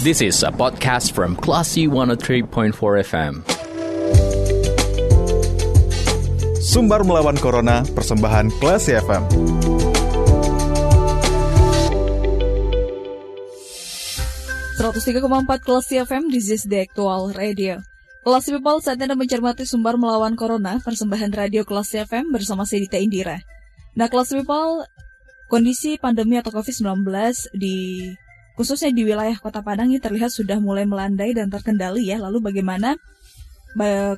This is a podcast from Classy 103.4 FM. Sumbar melawan Corona, persembahan Classy FM. empat Kelas FM, this is the actual radio. Kelas People, saat Anda mencermati sumber melawan Corona, persembahan radio Kelas FM bersama saya Dita Indira. Nah, Kelas People, kondisi pandemi atau COVID-19 di khususnya di wilayah Kota Padang ini terlihat sudah mulai melandai dan terkendali ya. Lalu bagaimana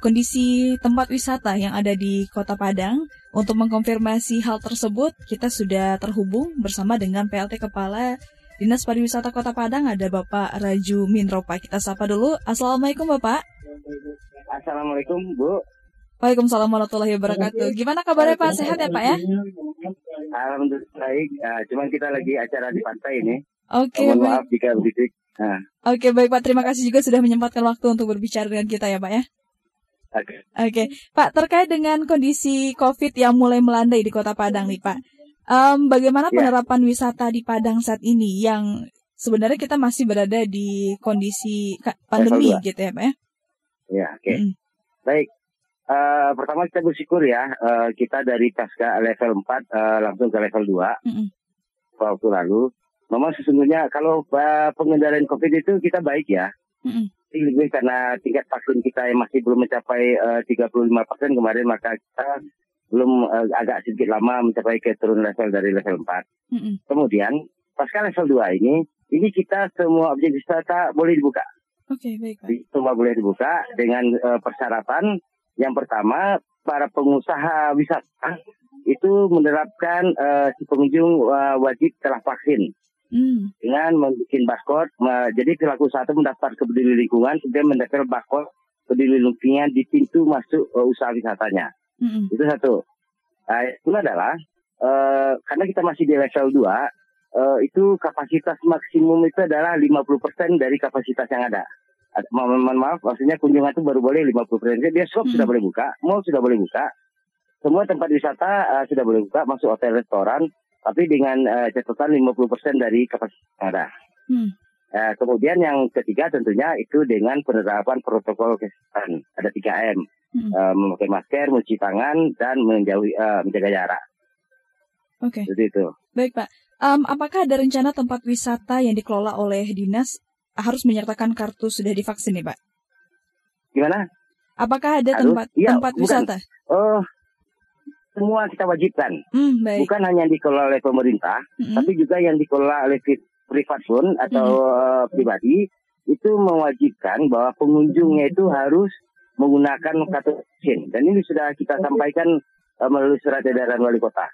kondisi tempat wisata yang ada di Kota Padang? Untuk mengkonfirmasi hal tersebut, kita sudah terhubung bersama dengan PLT Kepala Dinas Pariwisata Kota Padang ada Bapak Raju Minropa. Kita sapa dulu. Assalamualaikum Bapak. Assalamualaikum Bu. Waalaikumsalam warahmatullahi wabarakatuh. Gimana kabarnya Pak? Sehat ya Pak ya? Alhamdulillah baik. Uh, cuman kita lagi acara di pantai ini. Oke. Okay, maaf jika berisik. Nah. Oke okay, baik Pak. Terima kasih juga sudah menyempatkan waktu untuk berbicara dengan kita ya Pak ya. Oke. Okay. Oke, okay. Pak terkait dengan kondisi COVID yang mulai melandai di Kota Padang nih Pak. Um, bagaimana ya. penerapan wisata di Padang saat ini yang sebenarnya kita masih berada di kondisi pandemi gitu ya Pak ya? Ya, oke. Okay. Mm. Baik. Uh, pertama kita bersyukur ya, uh, kita dari pasca level 4 uh, eh, langsung ke level 2 mm -mm. waktu lalu. Memang sesungguhnya kalau uh, pengendalian COVID itu kita baik ya. Mm -mm. Lebih karena tingkat vaksin kita yang masih belum mencapai uh, 35 persen kemarin, maka kita belum uh, agak sedikit lama mencapai ke turun level dari level 4. Mm -mm. Kemudian pasca level 2 ini, ini kita semua objek wisata boleh dibuka. Oke, okay, baik. Semua boleh dibuka dengan uh, persyaratan yang pertama, para pengusaha wisata itu menerapkan uh, si pengunjung uh, wajib telah vaksin. Hmm. Dengan membuat barcode, uh, jadi pelaku usaha itu mendaftar ke peduli lingkungan, kemudian mendaftar barcode peduli lingkungan di pintu masuk uh, usaha wisatanya. Hmm. Itu satu. Nah, itu adalah uh, karena kita masih di level 2, uh, itu kapasitas maksimum itu adalah 50% dari kapasitas yang ada mohon maaf, maksudnya kunjungan itu baru boleh 50 persen. Dia shop hmm. sudah boleh buka, mall sudah boleh buka, semua tempat wisata uh, sudah boleh buka, masuk hotel, restoran, tapi dengan uh, catatan 50 persen dari kapasitas ada. Hmm. Uh, kemudian yang ketiga tentunya itu dengan penerapan protokol kesehatan ada 3 M, hmm. uh, memakai masker, mencuci tangan, dan menjauhi uh, menjaga jarak. Oke. Okay. itu. Baik Pak. Um, apakah ada rencana tempat wisata yang dikelola oleh dinas harus menyertakan kartu sudah divaksin nih Pak? Gimana? Apakah ada Aduh, tempat iya, tempat bukan. wisata? Oh, semua kita wajibkan. Hmm, baik. Bukan hanya yang dikelola oleh pemerintah, hmm. tapi juga yang dikelola oleh privat pun atau hmm. uh, pribadi itu mewajibkan bahwa pengunjungnya itu harus menggunakan kartu vaksin. Dan ini sudah kita sampaikan uh, melalui surat edaran wali kota.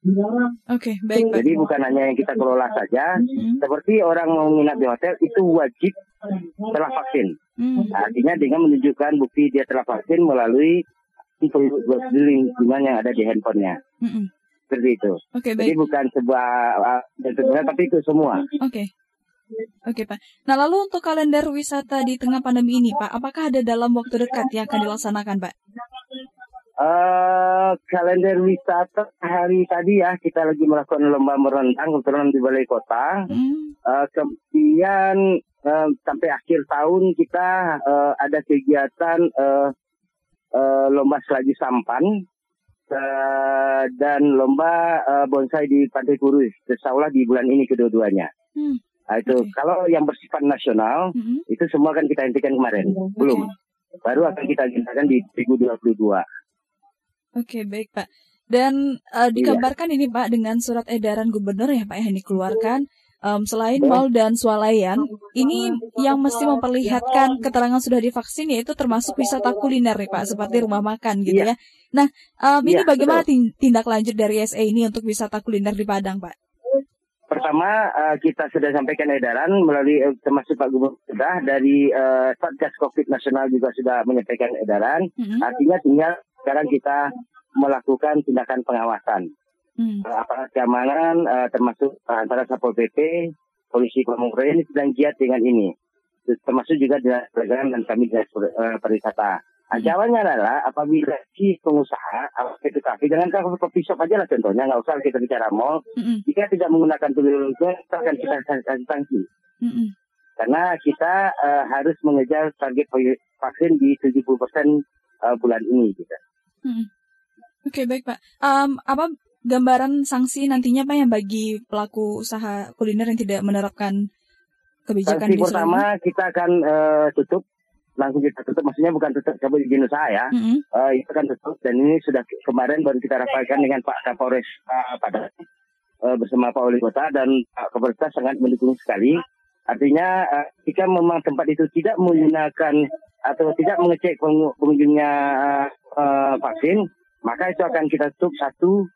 Oke, okay, baik. Jadi bukan hanya yang kita kelola saja, hmm. seperti orang mau menginap di hotel itu wajib telah vaksin. Hmm. Artinya dengan menunjukkan bukti dia telah vaksin melalui lingkungan yang ada di handphonenya. Hmm. Seperti itu. Okay, baik. Jadi bukan sebuah uh, tapi itu semua. Oke. Okay. Oke Pak. Nah lalu untuk kalender wisata di tengah pandemi ini Pak, apakah ada dalam waktu dekat yang akan dilaksanakan Pak? Uh, kalender wisata hari tadi ya kita lagi melakukan lomba merendang kebetulan di balai kota. Hmm. Uh, kemudian uh, sampai akhir tahun kita uh, ada kegiatan uh, uh, lomba selagi sampan uh, dan lomba uh, bonsai di Pantai Kurus. Insya di bulan ini kedua-duanya. Hmm. Nah, itu okay. kalau yang bersifat nasional -hmm. itu semua kan kita hentikan kemarin, okay. belum. Baru akan kita hentikan di 2022. Oke, baik Pak. Dan uh, dikabarkan iya. ini Pak dengan surat edaran gubernur ya Pak yang dikeluarkan um, selain mal dan swalayan, ini yang mesti memperlihatkan keterangan sudah divaksin yaitu termasuk wisata kuliner nih Pak, seperti rumah makan gitu iya. ya. Nah, um, ini iya, bagaimana betul. tindak lanjut dari SE ini untuk wisata kuliner di Padang Pak? Pertama uh, kita sudah sampaikan edaran melalui uh, termasuk Pak Gubernur sudah dari uh, Satgas Covid Nasional juga sudah menyampaikan edaran. Mm -hmm. Artinya tinggal sekarang kita melakukan tindakan pengawasan. Hmm. Uh, aparat keamanan uh, termasuk uh, antara Satpol PP, polisi Pamungkara ini sedang giat dengan ini. Termasuk juga dengan perdagangan dan kami dinas uh, pariwisata. Ancamannya hmm. adalah apabila si pengusaha, itu kafe, dengan kopi shop aja lah contohnya, nggak usah kita bicara mall. -hmm. Jika tidak menggunakan tulis kita akan kita kasih sanksi. -hmm. karena kita uh, harus mengejar target vaksin di 70 persen uh, bulan ini gitu. Hmm. Oke okay, baik Pak. Um, apa gambaran sanksi nantinya Pak yang bagi pelaku usaha kuliner yang tidak menerapkan kebijakan sanksi pertama kita akan uh, tutup. Langsung kita tutup. Maksudnya bukan tutup cabut izin usaha ya mm -hmm. uh, itu kan tutup. Dan ini sudah kemarin baru kita rapatkan dengan Pak Kapolres uh, pada uh, bersama Pak Wali Kota. Dan Pak Kapolres sangat mendukung sekali. Artinya uh, jika memang tempat itu tidak menggunakan atau tidak mengecek pengunjungnya uh, uh, vaksin maka itu akan kita tutup satu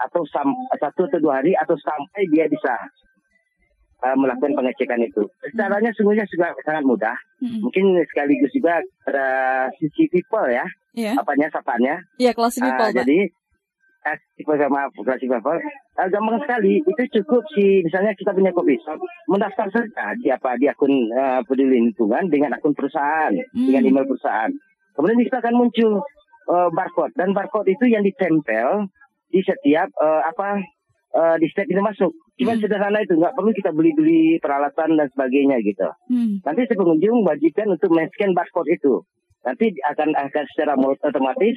atau satu atau dua hari atau sampai dia bisa uh, melakukan pengecekan itu. Caranya sungguhnya juga sangat mudah. Mm-hmm. Mungkin sekaligus juga ada sisi people ya, yeah. apanya sapanya. Iya yeah, kelas people. Uh, jadi people sama kelas people uh, gampang sekali. Itu cukup si misalnya kita punya kopi shop, mendaftar saja di apa di akun uh, peduli lingkungan dengan akun perusahaan, mm. dengan email perusahaan. Kemudian kita akan muncul uh, barcode dan barcode itu yang ditempel di setiap uh, apa uh, di setiap pintu masuk. Cuma hmm. sederhana itu nggak perlu kita beli-beli peralatan dan sebagainya gitu. Hmm. Nanti si pengunjung wajibkan untuk men-scan barcode itu. Nanti akan akan secara otomatis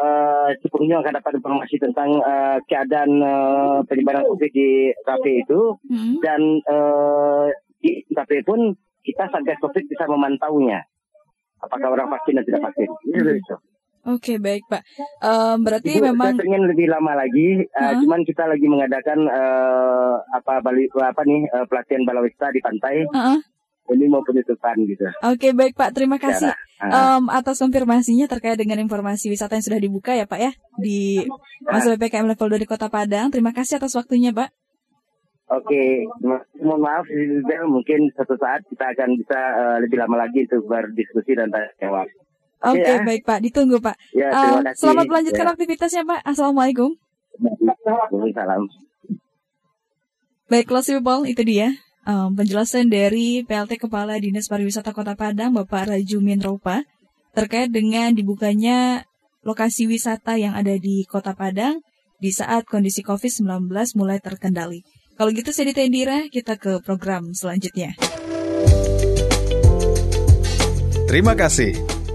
uh, si pengunjung akan dapat informasi tentang uh, keadaan uh, penyebaran COVID di kafe itu hmm. dan uh, di kafe pun kita satgas COVID bisa memantaunya apakah orang vaksin dan tidak vaksin. Itu. Oke okay, baik Pak. Um, berarti Ibu, memang saya ingin lebih lama lagi. Uh, huh? Cuman kita lagi mengadakan uh, apa balik apa nih uh, pelatihan balawista di pantai. Uh -uh. Ini mau penutupan gitu. Oke okay, baik Pak. Terima kasih um, atas konfirmasinya terkait dengan informasi wisata yang sudah dibuka ya Pak ya di masa ppkm level 2 di Kota Padang. Terima kasih atas waktunya Pak. Oke, mohon maaf mungkin suatu saat kita akan bisa uh, lebih lama lagi untuk berdiskusi dan tanya jawab. Oke, okay, ya. baik Pak. Ditunggu Pak. Ya, uh, selamat melanjutkan ya. aktivitasnya Pak. Assalamualaikum. Waalaikumsalam. Baik, close people, itu dia. Um, penjelasan dari PLT Kepala Dinas Pariwisata Kota Padang, Bapak Rajumin Ropa, terkait dengan dibukanya lokasi wisata yang ada di Kota Padang di saat kondisi COVID-19 mulai terkendali. Kalau gitu saya Dita Indira, kita ke program selanjutnya. Terima kasih.